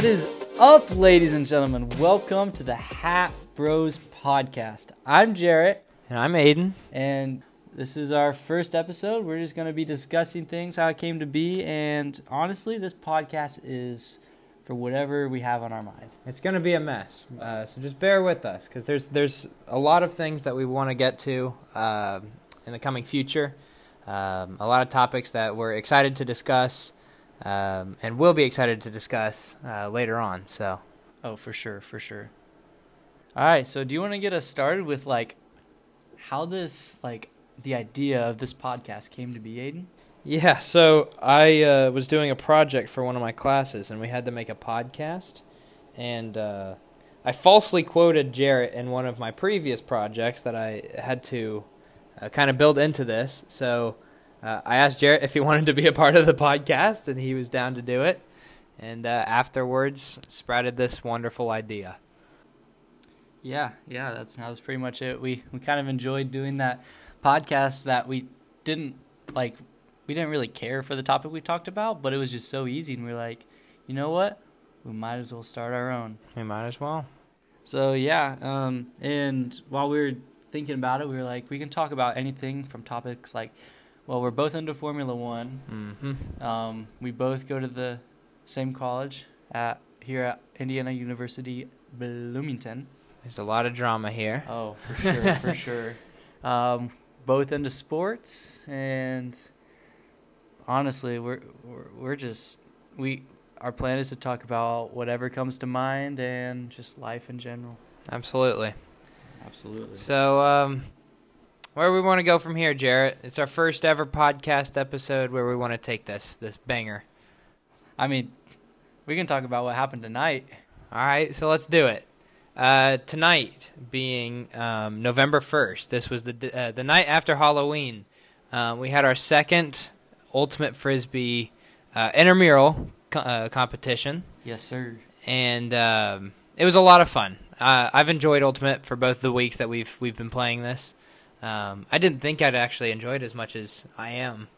What is up, ladies and gentlemen? Welcome to the Hat Broes podcast. I'm Jarrett, And I'm Aidan. and this is our first episode. We're just going to be discussing things, how it came to be, and honestly, this podcast is for whatever we have on our mind. It's gonna be a mess, uh, so just bear with us because there's there's a lot of things that we want to get to uh, in the coming future. Um, a lot of topics that we're excited to discuss, um, and will be excited to discuss uh, later on. So Oh, for sure, for sure. All right, so do you want to get us started with like how this like the idea of this podcast came to be, Aidan? yeah, so I uh, was doing a project for one of my classes, and we had to make a podcast, and uh, I falsely quoted Jarrett in one of my previous projects that I had to uh, kind of build into this. So uh, I asked Jarrett if he wanted to be a part of the podcast, and he was down to do it. And uh, afterwards, sprouted this wonderful idea. Yeah, yeah, that's that was pretty much it. We we kind of enjoyed doing that podcast that we didn't like we didn't really care for the topic we talked about, but it was just so easy and we are like, you know what? We might as well start our own. We might as well. So yeah, um, and while we were thinking about it, we were like, we can talk about anything from topics like, well, we're both into Formula One. Mm-hmm. Um, we both go to the same college at here at Indiana University Bloomington. There's a lot of drama here. Oh, for sure, for sure. Um, both into sports, and honestly, we're, we're we're just we our plan is to talk about whatever comes to mind and just life in general. Absolutely. Absolutely. So, um, where do we want to go from here, Jarrett? It's our first ever podcast episode where we want to take this this banger. I mean, we can talk about what happened tonight. All right, so let's do it. Uh, tonight being um, November first, this was the uh, the night after Halloween. Uh, we had our second ultimate frisbee uh, intramural co- uh, competition, Yes, sir. and um, it was a lot of fun. Uh, I've enjoyed ultimate for both the weeks that we've we've been playing this. Um, I didn't think I'd actually enjoy it as much as I am,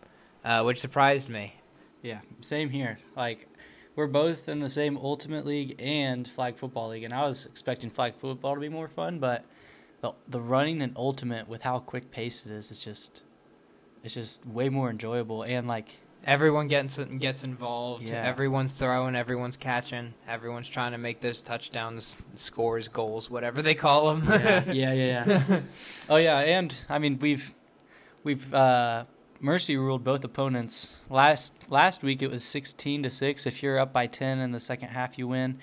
uh, which surprised me. Yeah, same here. Like, we're both in the same Ultimate League and Flag Football League, and I was expecting Flag Football to be more fun, but the the running in Ultimate with how quick paced it is, it's just it's just way more enjoyable and like Everyone gets gets involved. Yeah. Everyone's throwing. Everyone's catching. Everyone's trying to make those touchdowns, scores, goals, whatever they call them. yeah, yeah, yeah. yeah. oh yeah, and I mean we've we've uh, mercy ruled both opponents. Last last week it was sixteen to six. If you're up by ten in the second half, you win.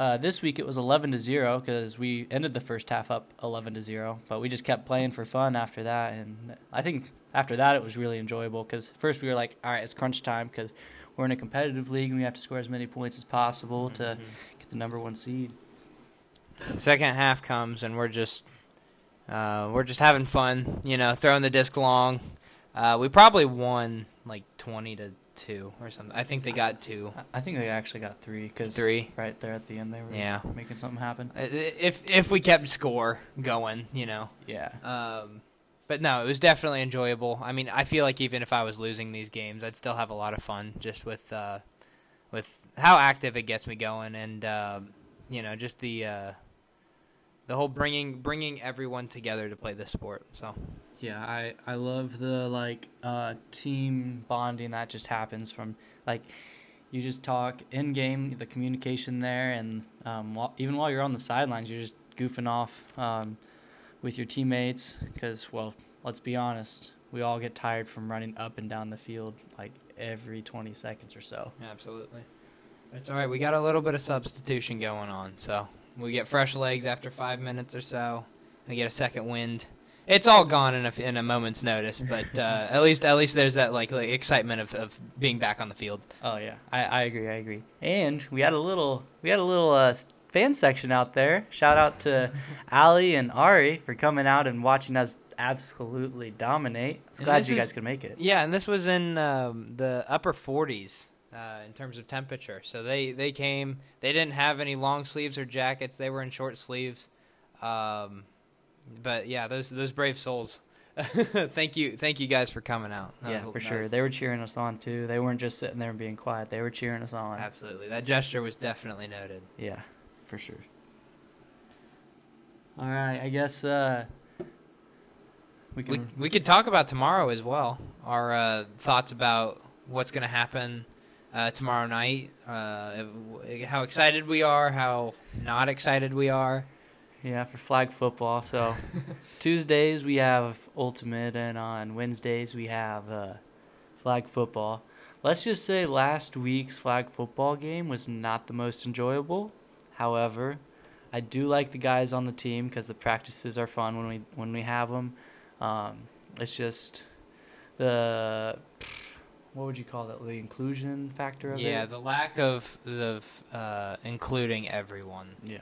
Uh, this week it was eleven to zero because we ended the first half up eleven to zero, but we just kept playing for fun after that. And I think after that it was really enjoyable because first we were like, all right, it's crunch time because we're in a competitive league and we have to score as many points as possible to get the number one seed. Second half comes and we're just uh, we're just having fun. You know, throwing the disc long. Uh, we probably won like twenty to two or something. I think they got two. I- think they actually got three because Three? right there at the end they were Yeah. making something happen. Uh, If if we kept score going, you know. Yeah, Um, but no, it was definitely enjoyable. I mean, I feel like even if I was losing these games, I'd still have a lot of fun just with uh, with how active it gets me going, and um, you know, just the uh, the whole bringing bringing everyone together to play this sport. So yeah. I I love the like uh, team bonding that just happens from like you just talk in game, the communication there, and um, while, even while you're on the sidelines, you're just goofing off um, with your teammates. Because well, let's be honest, we all get tired from running up and down the field like every 20 seconds or so. absolutely, it's all right. We got a little bit of substitution going on, so we get fresh legs after five minutes or so. We get a second wind. It's all gone in a, in a moment's notice, but uh, at least at least there's that like, like excitement of, of being back on the field. Oh yeah, I, I agree. I agree. And we had a little we had a little uh, fan section out there. Shout out to Ali and Ari for coming out and watching us absolutely dominate. I was glad you is- guys could make it. Yeah, and this was in um, the upper 40s uh, in terms of temperature. So they, they came. They didn't have any long sleeves or jackets. They were in short sleeves. Um, but yeah, those those brave souls. thank you, thank you guys for coming out. That yeah, was- for sure. was- They were cheering us on too. They weren't just sitting there and being quiet. They were cheering us on. absolutely that gesture was definitely noted. Yeah, for sure. All right, I guess uh, we We can. we could talk about tomorrow as well. Our uh, thoughts about what's going to happen uh, tomorrow night. Uh, how excited we are. How not excited we are. yeah, for flag football. So Tuesdays we have ultimate, and on Wednesdays we have uh, flag football. Let's just say last week's flag football game was not the most enjoyable. However, I do like the guys on the team because the practices are fun when we when we have them. Um, it's just the what would you call that? The inclusion factor of it. Yeah, the lack of the uh, including everyone. yeah,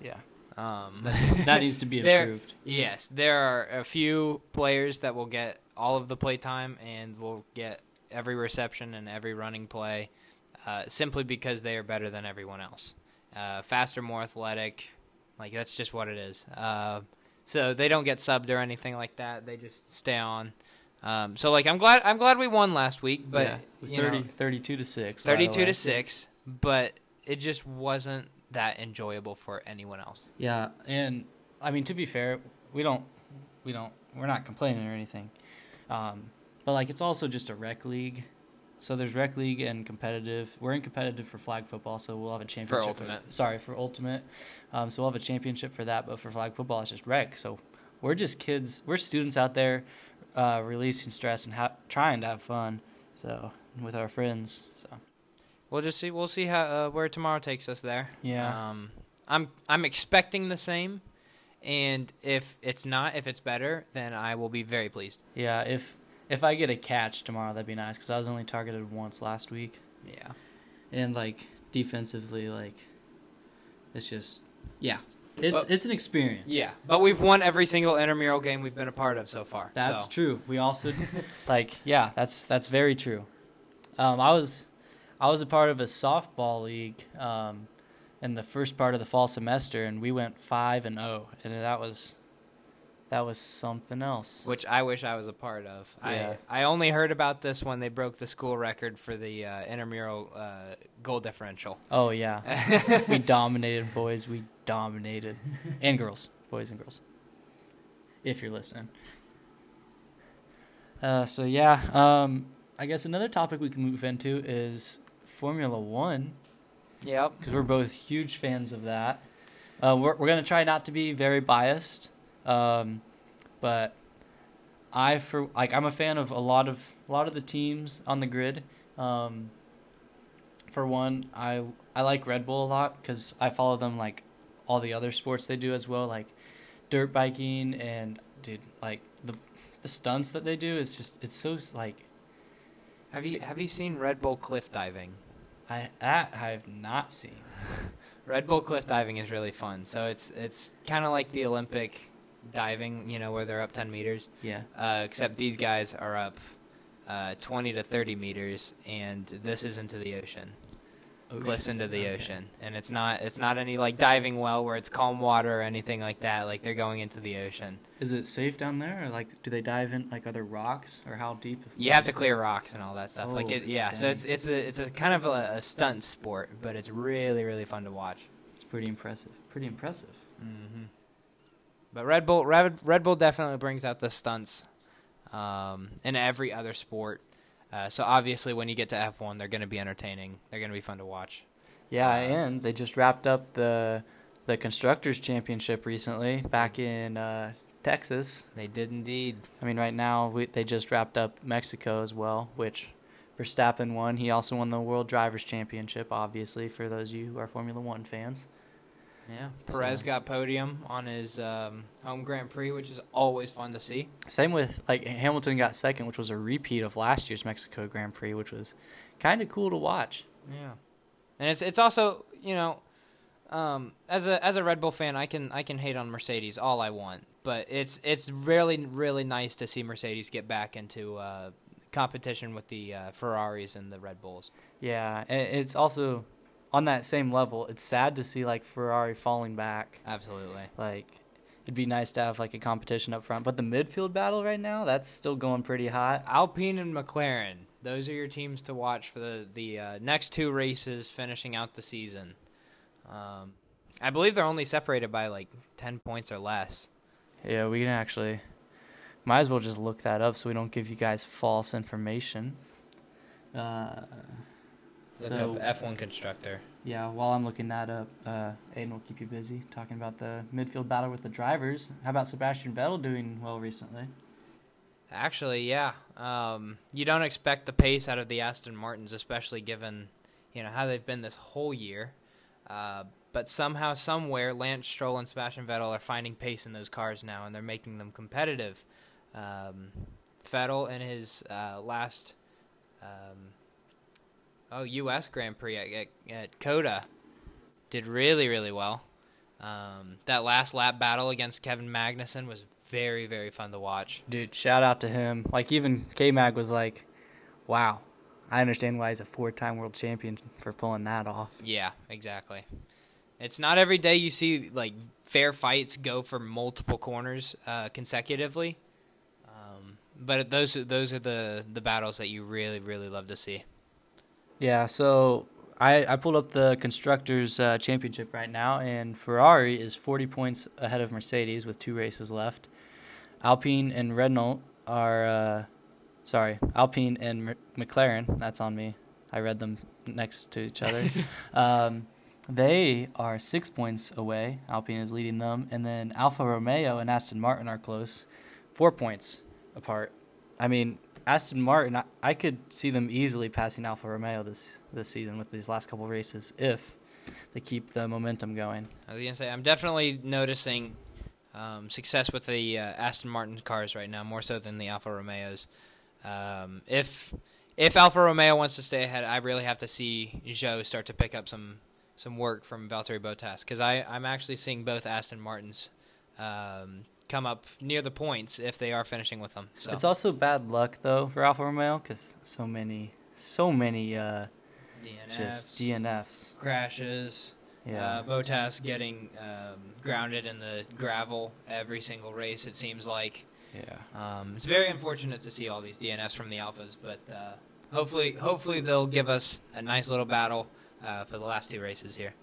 yeah. Um, That needs to be There- improved. Yes, there are a few players that will get all of the play time and will get every reception and every running play uh, simply because they are better than everyone else. Uh, faster, more athletic. Like, that's just what it is. Uh, so they don't get subbed or anything like that. They just stay on. Um, so like I'm glad I'm glad we won last week, but yeah, with you 30, know, 32 to six. 32 to 6, but it just wasn't that enjoyable for anyone else. Yeah, and I mean to be fair, we don't, we don't, we're not complaining or anything, um, but like it's also just a rec league, so there's rec league and competitive. We're in competitive for flag football, so we'll have a championship. For ultimate. sorry, for ultimate, um, so we'll have a championship for that. But for flag football, it's just rec. So we're just kids. We're students out there, uh, releasing stress and ha- trying to have fun. So with our friends. So We'll just see. We'll see how uh, where tomorrow takes us there. yeah. Um, I'm I'm expecting the same, and if it's not, if it's better, then I will be very pleased. Yeah, if if I get a catch tomorrow, that'd be nice because I was only targeted once last week, Yeah. and like defensively, like it's just yeah, it's Well, it's an experience. Yeah. But we've won every single intramural game we've been a part of so far. that's so. true. We also like yeah, that's that's very true. Um, I was I was a part of a softball league um, in the first part of the fall semester, and we went five and zero, and that was that was something else. Which I wish I was a part of. Yeah. I I only heard about this when they broke the school record for the uh, intramural uh, goal differential. Oh yeah. we dominated boys. We dominated, and girls, boys and girls. If you're listening. Uh, so yeah, um, I guess another topic we can move into is Formula One Yep. because we're both huge fans of that. Uh, we're we're gonna try not to be very biased, um, but I for like I'm a fan of a lot of a lot of the teams on the grid. Um, for one, I I like Red Bull a lot because I follow them like all the other sports they do as well, like dirt biking and dude, like the the stunts that they do is just it's so like Have you have you seen Red Bull cliff diving? I that I have not seen. Red Bull cliff diving is really fun. So it's it's kind of like the Olympic diving, you know, where they're up 10 meters. Yeah. Uh, except these guys are up uh, 20 to 30 meters, and this is into the ocean. Cliffs into the Okay. ocean, and it's not it's not any like diving well where it's calm water or anything like that. Like they're going into the ocean. Is it safe down there, or like do they dive in? Like, other rocks, or how deep? You have to clear rocks and all that stuff. like Oh, it, yeah. So it's it's a it's a kind of a, a stunt sport, but it's really really fun to watch. It's pretty impressive. Pretty impressive. hmm But Red Bull, Red, Red Bull definitely brings out the stunts um, in every other sport. Uh, so obviously, when you get to F1, they're going to be entertaining. They're going to be fun to watch. Yeah, Uh, and they just wrapped up the the constructors championship recently back in uh, Texas. They did indeed. I mean, right now we, they just wrapped up Mexico as well, which Verstappen won. He also won the World Drivers' Championship, obviously, for those of you who are Formula One fans. Yeah, Perez So- got podium on his um, home Grand Prix, which is always fun to see. Same with like Hamilton got second, which was a repeat of last year's Mexico Grand Prix, which was kind of cool to watch. Yeah, and it's it's also you know, um, as a as a Red Bull fan, I can I can hate on Mercedes all I want, but it's it's really really nice to see Mercedes get back into uh, competition with the uh, Ferraris and the Red Bulls. Yeah, and it's also on that same level. It's sad to see like Ferrari falling back. Absolutely. Like it'd be nice to have like a competition up front. But the midfield battle right now, that's still going pretty hot. Alpine and McLaren. Those are your teams to watch for the the uh, next two races finishing out the season. Um, I believe they're only separated by like ten points or less. Yeah, we can actually might as well just look that up so we don't give you guys false information. Uh, Look So- up F1 constructor. yeah, while I'm looking that up, uh, Aidan will keep you busy talking about the midfield battle with the drivers. How about Sebastian Vettel doing well recently? Actually, yeah. Um, you don't expect the pace out of the Aston Martins, especially given you know how they've been this whole year. Uh, but somehow, somewhere, Lance Stroll and Sebastian Vettel are finding pace in those cars now, and they're making them competitive. Um, Vettel in his uh, last um, oh U.S. Grand Prix at, at, at COTA did really really well. Um, that last lap battle against Kevin Magnussen was very very fun to watch. Dude, shout out to him. Like even K Mag was like, "Wow, I understand why he's a four-time world champion for pulling that off." Yeah, exactly. It's not every day you see like fair fights go for multiple corners uh, consecutively, um, but those those are the the battles that you really really love to see. Yeah, so I, I pulled up the constructors uh, championship right now, and Ferrari is 40 points ahead of Mercedes with two races left. Alpine and Renault are, uh, sorry, Alpine and Mer- McLaren. That's on me. I read them next to each other. um, they are six points away. Alpine is leading them, and then Alfa Romeo and Aston Martin are close, four points apart. I mean, Aston Martin, I, I could see them easily passing Alfa Romeo this this season with these last couple races if they keep the momentum going. I was gonna say I'm definitely noticing um, success with the uh, Aston Martin cars right now, more so than the Alfa Romeos. Um, if if Alfa Romeo wants to stay ahead, I really have to see Zhou start to pick up some some work from Valtteri Bottas because I I'm actually seeing both Aston Martins um, come up near the points if they are finishing with them. So It's also bad luck though for Alfa Romeo because so many so many uh, just DNFs. crashes. Yeah, Uh, Bottas getting um, grounded in the gravel every single race. It seems like yeah. um, it's very unfortunate to see all these DNFs from the Alphas, but uh, hopefully, hopefully they'll give us a nice little battle uh, for the last two races here.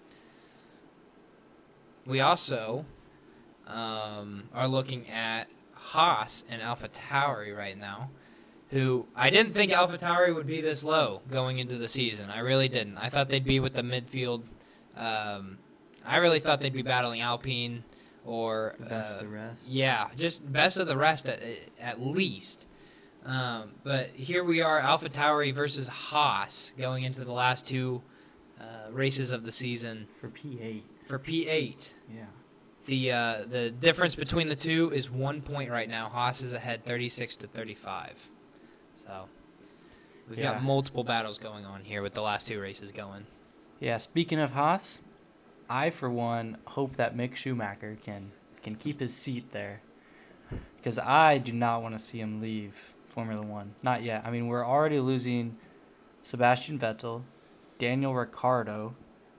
We also um, are looking at Haas and Alpha Tauri right now. Who I didn't think Alpha Tauri would be this low going into the season. I really didn't. I thought they'd be with the midfield um, I really thought they'd be battling Alpine or The best uh, of the rest. yeah, just best of the rest at, at least. Um, but here we are, Alpha Tauri versus Haas, going into the last two uh, races of the season For P8. for P8. Yeah. The uh, the difference between the two is one point right now. Haas is ahead, thirty six to thirty five. So we've Yeah. got multiple battles going on here with the last two races going. Yeah, speaking of Haas, I for one hope that Mick Schumacher can can keep his seat there, because I do not want to see him leave Formula One. Not yet. I mean, we're already losing Sebastian Vettel, Daniel Ricciardo,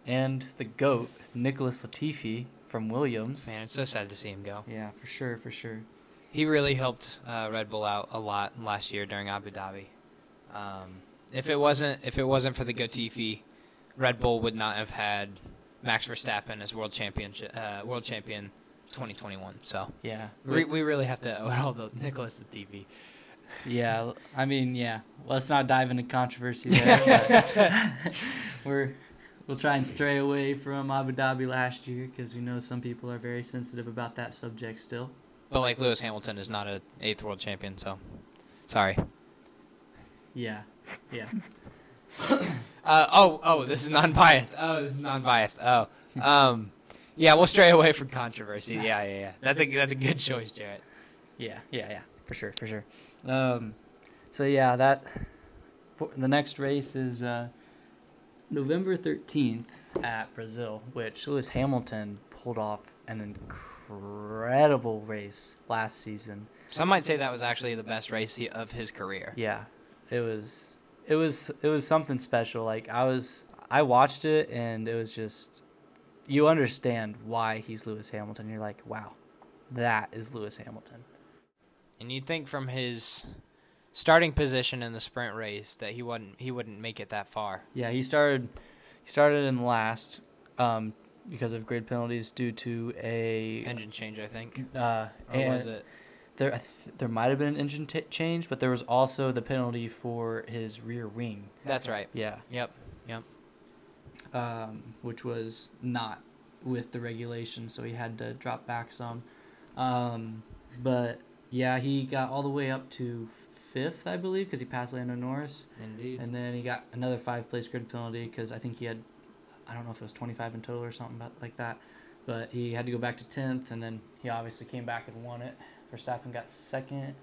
and the goat Nicholas Latifi from Williams. Man, it's so sad to see him go. Yeah, for sure, for sure. He really helped uh, Red Bull out a lot last year during Abu Dhabi. Um, if it wasn't if it wasn't for the Gotifi, Red Bull would not have had Max Verstappen as world champion uh, world champion 2021. So Yeah, we, we really have to owe it all to Nicholas Latifi. Yeah, I mean, yeah. Let's not dive into controversy there. we're we'll try and stray away from Abu Dhabi last year because we know some people are very sensitive about that subject still. But like Lewis Hamilton is not an eighth world champion, so sorry. Yeah, yeah. Uh, oh, oh, this is non-biased. Oh, this is non-biased. Oh, um, yeah, we'll stray away from controversy. Yeah, yeah, yeah. That's a that's a good choice, Jarrett. Yeah, yeah, yeah, for sure, for sure. Um, so yeah, that for, the next race is uh, November thirteenth at Brazil, which Lewis Hamilton pulled off an incredible race last season. Some might say that was actually the best race of his career. Yeah, it was it was it was something special. Like I was I watched it and it was just you understand why he's Lewis Hamilton. You're like, wow, that is Lewis Hamilton. And you'd think from his starting position in the sprint race that he wouldn't he wouldn't make it that far. Yeah, he started he started in last um, because of grid penalties due to a Engine change, I think. uh, Or was it? there th- there might have been an engine t- change, but there was also the penalty for his rear wing. That's right. Yeah, Yep. Yep. um, which was not with the regulations, so he had to drop back some. Um, but yeah, he got all the way up to fifth, I believe, because he passed Lando Norris, Indeed. and then he got another five place grid penalty because I think he had, I don't know if it was twenty five in total or something about like that, but he had to go back to tenth, and then he obviously came back and won it. Verstappen got second.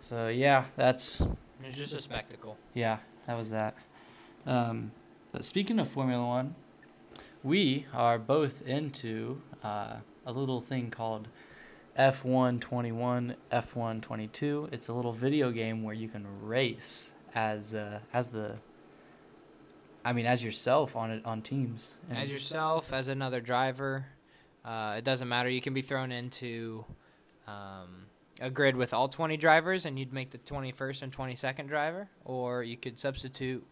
So yeah, that's It's just a spectacle. yeah, that was that. Um, but speaking of Formula One, we are both into uh, a little thing called F121, F122. It's a little video game where you can race as uh, as the, I mean, as yourself on it on teams. As yourself, as another driver, uh, it doesn't matter. You can be thrown into um, a grid with all 20 drivers, and you'd make the 21st and 22nd driver, or you could substitute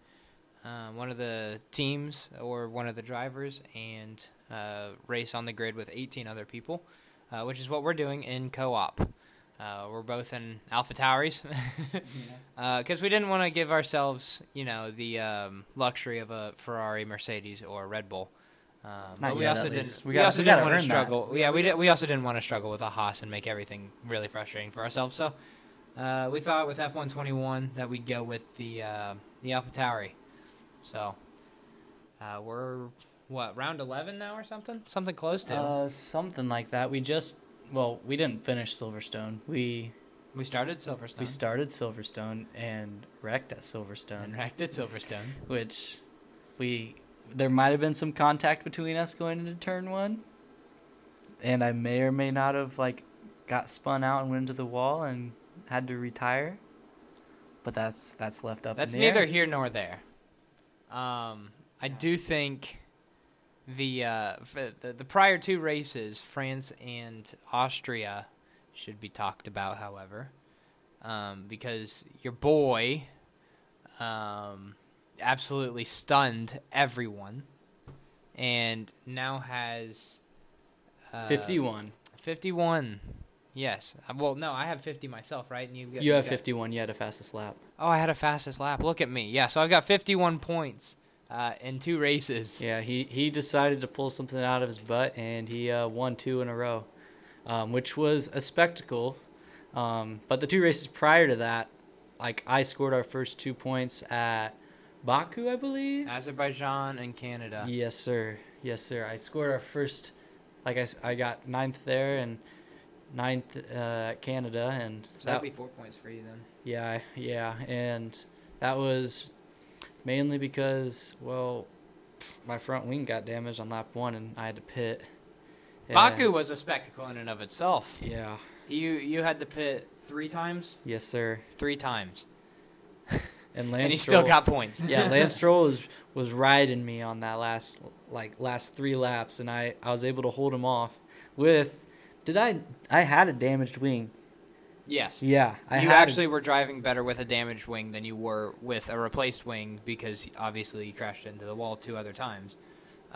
um, one of the teams or one of the drivers and uh, race on the grid with 18 other people, uh, which is what we're doing in co-op. Uh, we're both in Alpha Tauris because we didn't want to give ourselves, you know, the um, luxury of a Ferrari, Mercedes, or Red Bull. Um, but we also didn't. least. We, We gotta- also we didn't want to earn that. struggle. Yeah, we did. We also didn't want to struggle with a Haas and make everything really frustrating for ourselves. So uh, we thought with F one twenty one that we'd go with the uh, the Alpha Tauri. So uh, we're what round eleven now or something? Something close to. uh, something like that. We just well, we didn't finish Silverstone. We we started Silverstone. we started Silverstone and wrecked at Silverstone. and wrecked at Silverstone. which we there might have been some contact between us going into turn one and i may or may not have like got spun out and went into the wall and had to retire but that's that's left up That's in the neither air. here nor there. Um, I do think the, uh, f- the the prior two races, France and Austria, should be talked about. However, um, because your boy um, absolutely stunned everyone, and now has uh, 51 51. Yes. Uh, Well, no, I have 50 myself, right? And you've got, you have got- 51 you had a fastest lap Oh, I had a fastest lap. Look at me. Yeah, so I've got 51 points uh, in two races. yeah he he decided to pull something out of his butt and he uh, won two in a row um, which was a spectacle um, but the two races prior to that like i scored our first two points at baku i believe Azerbaijan and Canada. Yes, sir. Yes, sir. I scored our first, like I, I got ninth there and ninth uh, at Canada, and So that, that'd be four points for you then. yeah, yeah, and that was mainly because well, my front wing got damaged on lap one, and I had to pit. Yeah. Baku was a spectacle in and of itself. Yeah. You you had to pit three times? Yes, sir. Three times. And Lance and he Stroll, still got points. yeah, Lance Stroll was was riding me on that last like last three laps, and I I was able to hold him off with. Did I? I had a damaged wing. Yes. Yeah, I you actually were driving better with a damaged wing than you were with a replaced wing because obviously you crashed into the wall two other times.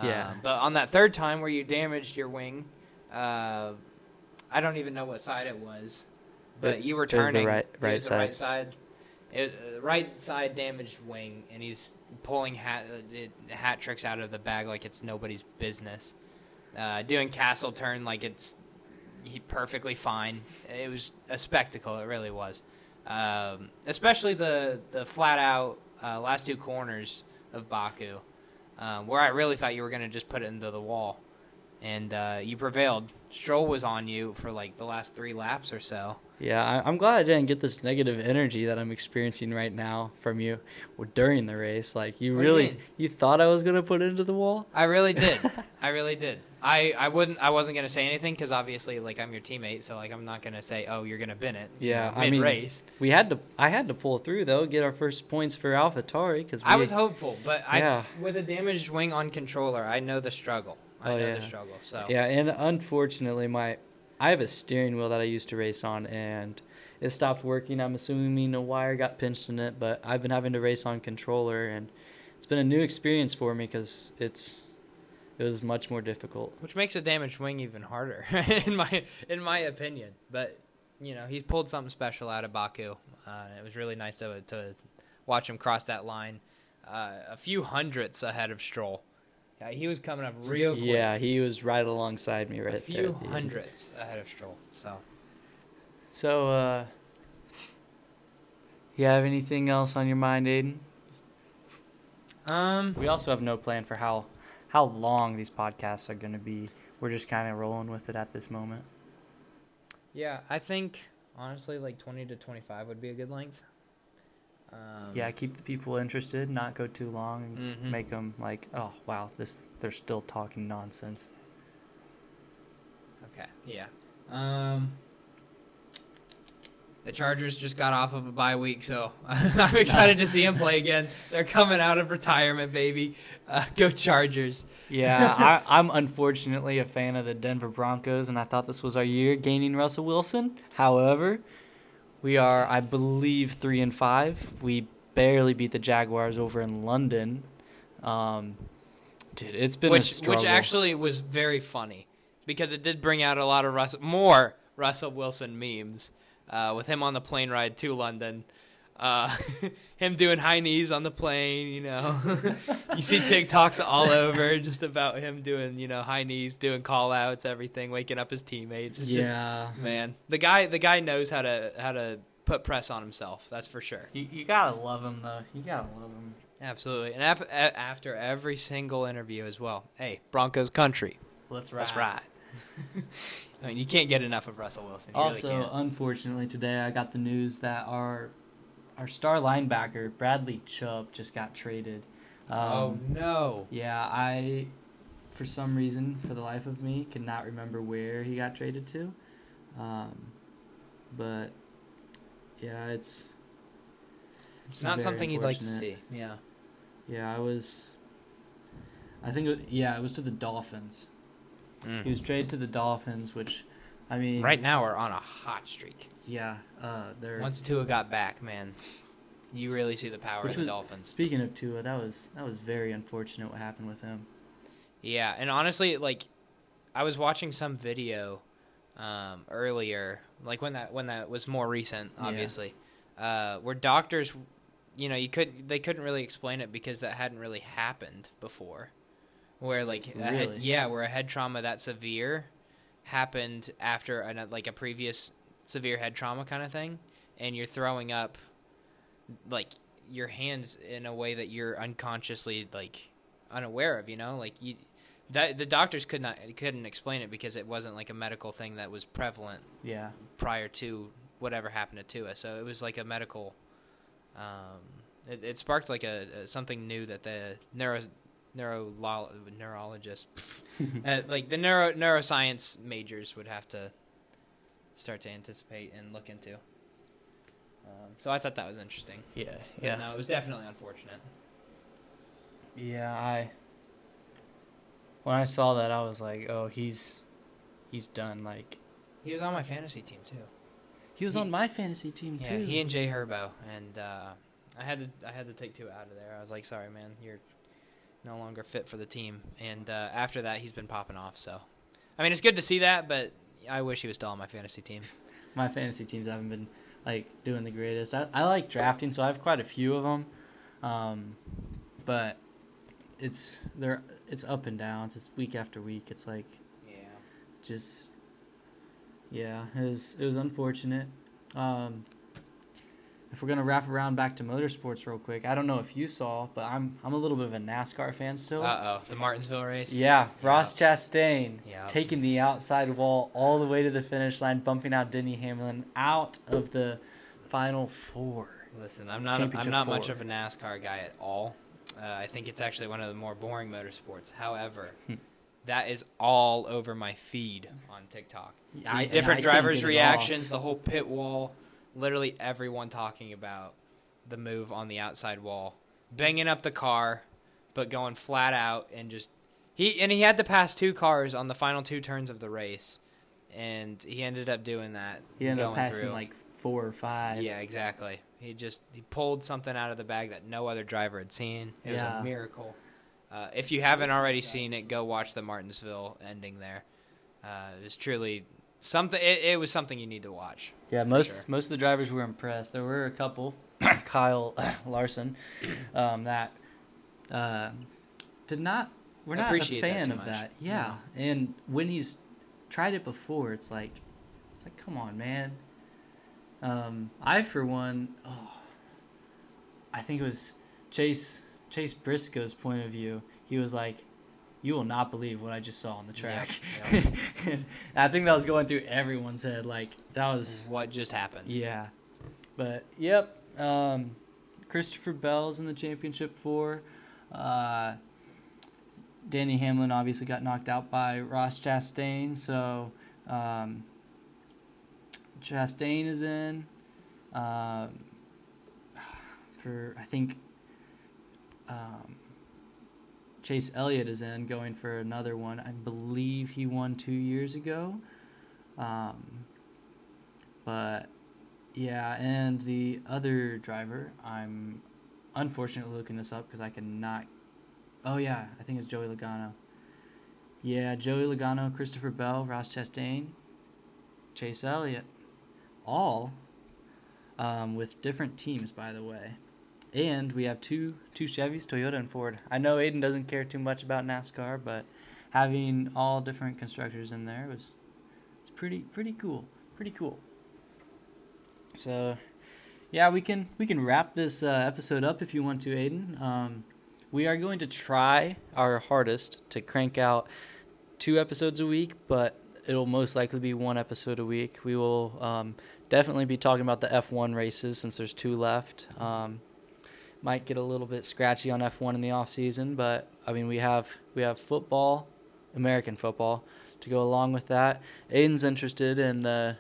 Yeah. Um, but on that third time where you damaged your wing, uh, I don't even know what side it was, but It- you were it turning. right- it right was the right side. It, uh, right side damaged wing, and he's pulling hat uh, it, hat tricks out of the bag like it's nobody's business. Uh, doing castle turn like it's he perfectly fine. It was a spectacle. It really was. Um, especially the the flat out uh, last two corners of Baku, um, where I really thought you were going to just put it into the wall, and uh, you prevailed. Stroll was on you for like the last three laps or so. Yeah, I, I'm glad I didn't get this negative energy that I'm experiencing right now from you during the race. Like you What do you really, you thought I was gonna put it into the wall. I really did. I really did. I, I wasn't I wasn't gonna say anything because obviously like I'm your teammate, so like I'm not gonna say oh you're gonna bin it. Yeah, I mid mean, race. We had to, I had to pull through though, get our first points for AlphaTauri because I was hopeful, but I with a damaged wing on controller, I know the struggle. I Oh, know yeah. the struggle. So Yeah, and unfortunately, my I have a steering wheel that I used to race on, and it stopped working. I'm assuming a wire got pinched in it, but I've been having to race on controller, and it's been a new experience for me because it's it was much more difficult. Which makes a damaged wing even harder, in my in my opinion. But you know, he pulled something special out of Baku. Uh, it was really nice to to watch him cross that line, uh, a few hundredths ahead of Stroll. Yeah, he was coming up real quick. Yeah, he was right alongside me right there. a few at the end. hundredths ahead of Stroll. So So, uh, you have anything else on your mind, Aidan? um, We also have no plan for how how long these podcasts are going to be. We're just kind of rolling with it at this moment. yeah, I think honestly, like twenty to twenty five would be a good length. Um, yeah, keep the people interested, not go too long, and Mhm. make them like, oh wow, this they're still talking nonsense. Okay. Yeah. Um. The Chargers just got off of a bye week, so I'm excited to see them play again. They're coming out of retirement, baby. Uh, go Chargers! Yeah, I, I'm unfortunately a fan of the Denver Broncos, and I thought this was our year gaining Russell Wilson. However, we are, I believe, three and five. We barely beat the Jaguars over in London. Um, dude, it's been a Which which actually was very funny because it did bring out a lot of Russ- more Russell Wilson memes uh, with him on the plane ride to London. Uh, him doing high knees on the plane, you know. you see TikToks all over just about him doing, you know, high knees, doing call outs, everything, waking up his teammates. It's just yeah, man. The guy the guy knows how to how to put press on himself, that's for sure. you, you gotta love him though. You gotta love him. Absolutely. And af- a- after every single interview as well. Hey, Broncos country. Let's ride. That's right. I mean, you can't get enough of Russell Wilson. You Also, really unfortunately, today I got the news that our our star linebacker Bradley Chubb just got traded. Um, oh no! Yeah, I, for some reason, for the life of me, could not remember where he got traded to. Um, but yeah, it's It's not something you'd like to see. Yeah. yeah, I was. I think yeah, it was to the Dolphins. He was traded to the Dolphins, which, I mean, Right now, we're on a hot streak. Yeah, uh, they're. Once Tua got back, man, you really see the power of the was- Dolphins. Speaking of Tua, that was that was very unfortunate what happened with him. Yeah, and honestly, like, I was watching some video um, earlier, like when that when that was more recent, Yeah. obviously, uh, where doctors, you know, you could they couldn't really explain it because that hadn't really happened before, where like a head, yeah, where a head trauma that severe happened after an, like a previous severe head trauma kind of thing, and you're throwing up like your hands in a way that you're unconsciously like unaware of, you know, like you that the doctors could not couldn't explain it because it wasn't like a medical thing that was prevalent Yeah, prior to whatever happened to Tua. So it was like a medical. Um, it, it sparked like a, a something new that the neuro neuro neurologist, uh, like the neuro neuroscience majors would have to start to anticipate and look into. Um, so I thought that was interesting. yeah, But no, it was definitely unfortunate. yeah. I when I saw that, I was like, oh, he's he's done. Like He was on my fantasy team too. he was He- on my fantasy team Yeah, too. Yeah, he and Jay Herbo, and uh, I had to I had to take two out of there. I was like, sorry, man, you're no longer fit for the team. And uh, after that, he's been popping off. So, I mean, it's good to see that, but I wish he was still on my fantasy team. my fantasy teams haven't been like doing the greatest. I, I like drafting, so I have quite a few of them, um, but it's they're it's up and downs. It's week after week. It's like Yeah. just yeah, it was it was unfortunate. Um, if we're gonna wrap around back to motorsports real quick, I don't know if you saw, but I'm I'm a little bit of a NASCAR fan still. Uh oh, the Martinsville race. Yeah, Ross Chastain Yeah. taking the outside wall all the way to the finish line, bumping out Denny Hamlin out of the final four. Listen, I'm not I'm Championship not much of a NASCAR guy at all. Uh, I think it's actually one of the more boring motorsports. However, Hmm. that is all over my feed on TikTok. I- different drivers' reactions, the whole pit wall, literally everyone talking about the move on the outside wall, banging up the car, but going flat out and just he and he had to pass two cars on the final two turns of the race, and he ended up doing that. He ended up passing through. like four or five. Yeah, exactly. He just he pulled something out of the bag that no other driver had seen. It was a miracle. Uh, if you haven't already seen it, go watch the Martinsville ending there. Uh, it was truly something. It, it was something you need to watch. Yeah, most sure. most of the drivers were impressed. There were a couple, Kyle Larson, um, that uh, did not. We're not a that fan too of much. that. Yeah, and when he's tried it before, it's like, it's like, come on, man. Um, I for one, oh, I think it was Chase Chase Briscoe's point of view. He was like, "You will not believe what I just saw on the track." Yep, and I think that was going through everyone's head. Like that was What just happened? yeah. But yep, um, Christopher Bell's in the championship four. Uh, Danny Hamlin obviously got knocked out by Ross Chastain, so um, Chastain is in. Um, for I think um, Chase Elliott is in, going for another one. I believe he won two years ago. Um, but yeah, and the other driver, I'm unfortunately looking this up because I cannot. Oh yeah, I think it's Joey Logano. Yeah, Joey Logano, Christopher Bell, Ross Chastain, Chase Elliott, all um, with different teams, by the way. And we have two two Chevys, Toyota and Ford. I know Aidan doesn't care too much about NASCAR, but having all different constructors in there was it's pretty pretty cool. Pretty cool. So, yeah, we can we can wrap this uh, episode up if you want to, Aidan. Um, we are going to try our hardest to crank out two episodes a week, but it'll most likely be one episode a week. We will um, definitely be talking about the F1 races since there's two left. Um, might get a little bit scratchy on F1 in the off season, but I mean we have we have football, American football, to go along with that. Aidan's interested in the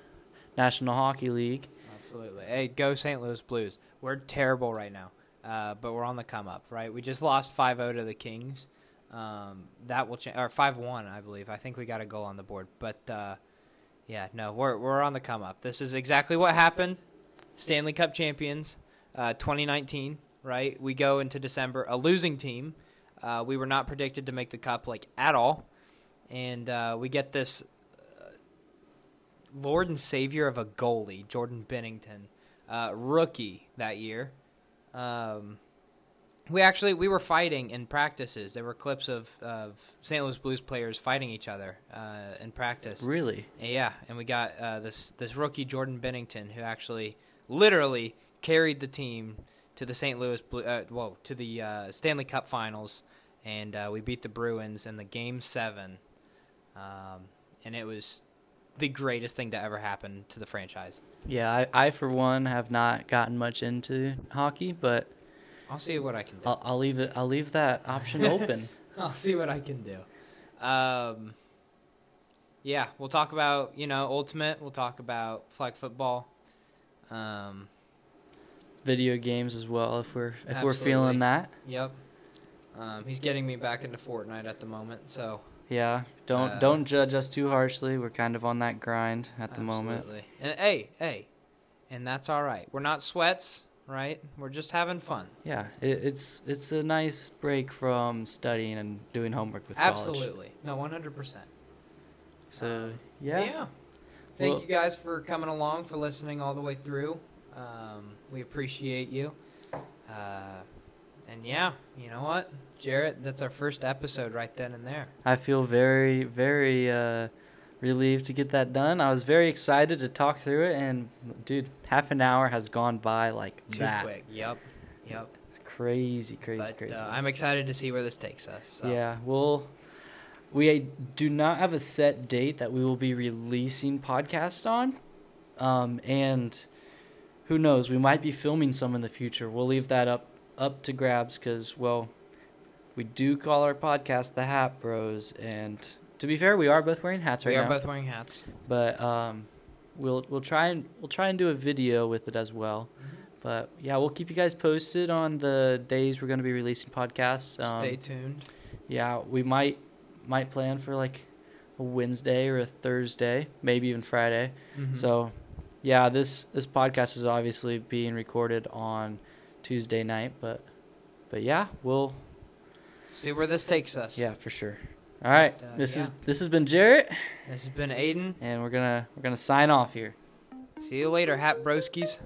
National Hockey League. Absolutely. Hey, go St. Louis Blues. We're terrible right now, uh, but we're on the come up, right? We just lost 5-0 to the Kings. Um, that will change, or 5-1, I believe. I think we got a goal on the board, but uh, yeah, no, we're we're on the come up. This is exactly what happened. Stanley Cup champions, uh, 2019, right? We go into December a losing team. Uh, we were not predicted to make the cup like at all, and uh, we get this Lord and Savior of a goalie, Jordan Binnington, uh, rookie that year. Um, we actually we were fighting in practices. There were clips of, of St. Louis Blues players fighting each other uh, in practice. Really? Yeah, and we got uh, this this rookie Jordan Binnington who actually literally carried the team to the St. Louis Blue, uh, whoa, to the uh, Stanley Cup Finals, and uh, we beat the Bruins in the Game Seven, um, and it was the greatest thing to ever happen to the franchise. Yeah, I, I for one have not gotten much into hockey, but I'll see what I can do. I'll, I'll leave it. I'll leave that option open. I'll see what I can do. Um, yeah, we'll talk about you know ultimate. We'll talk about flag football. Um, Video games as well, if we're if we're feeling that. Yep. Um, he's getting me back into Fortnite at the moment, so Yeah, don't Uh, don't judge us too harshly. We're kind of on that grind at the moment. absolutely. And hey, hey, and that's all right. We're not sweats, right? We're just having fun. Yeah, it, it's it's a nice break from studying and doing homework with college. Absolutely. No, one hundred percent. So yeah, Yeah. Thank Well- you guys for coming along, for listening all the way through. Um, we appreciate you. Uh, and yeah, you know what, Jarrett, that's our first episode right then and there. I feel very very uh, relieved to get that done. I was very excited to talk through it, and dude, half an hour has gone by like Too that. quick. Yep. Yep. Crazy, crazy, but crazy. Uh, I'm excited to see where this takes us. So. Yeah, we'll. We do not have a set date that we will be releasing podcasts on, um, and who knows? We might be filming some in the future. We'll leave that up up to grabs because well, we do call our podcast the Hat Broes, and to be fair, we are both wearing hats right now. we are now. both wearing hats. but um, we'll we'll try and we'll try and do a video with it as well. But yeah, we'll keep you guys posted on the days we're going to be releasing podcasts. Um, Stay tuned. yeah, we might might plan for like a Wednesday or a Thursday, maybe even Friday. Mhm. So, yeah, this this podcast is obviously being recorded on Tuesday night, but but yeah, we'll see where this takes us. yeah for sure. All right, But, uh, this is this has been Jarrett, This has been Aidan. and we're gonna we're gonna sign off here. See you later, Hat Broskies.